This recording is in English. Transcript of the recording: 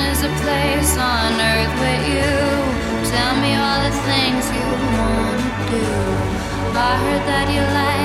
is a place on earth with you. Tell me all the things you wanna do. I heard that you like.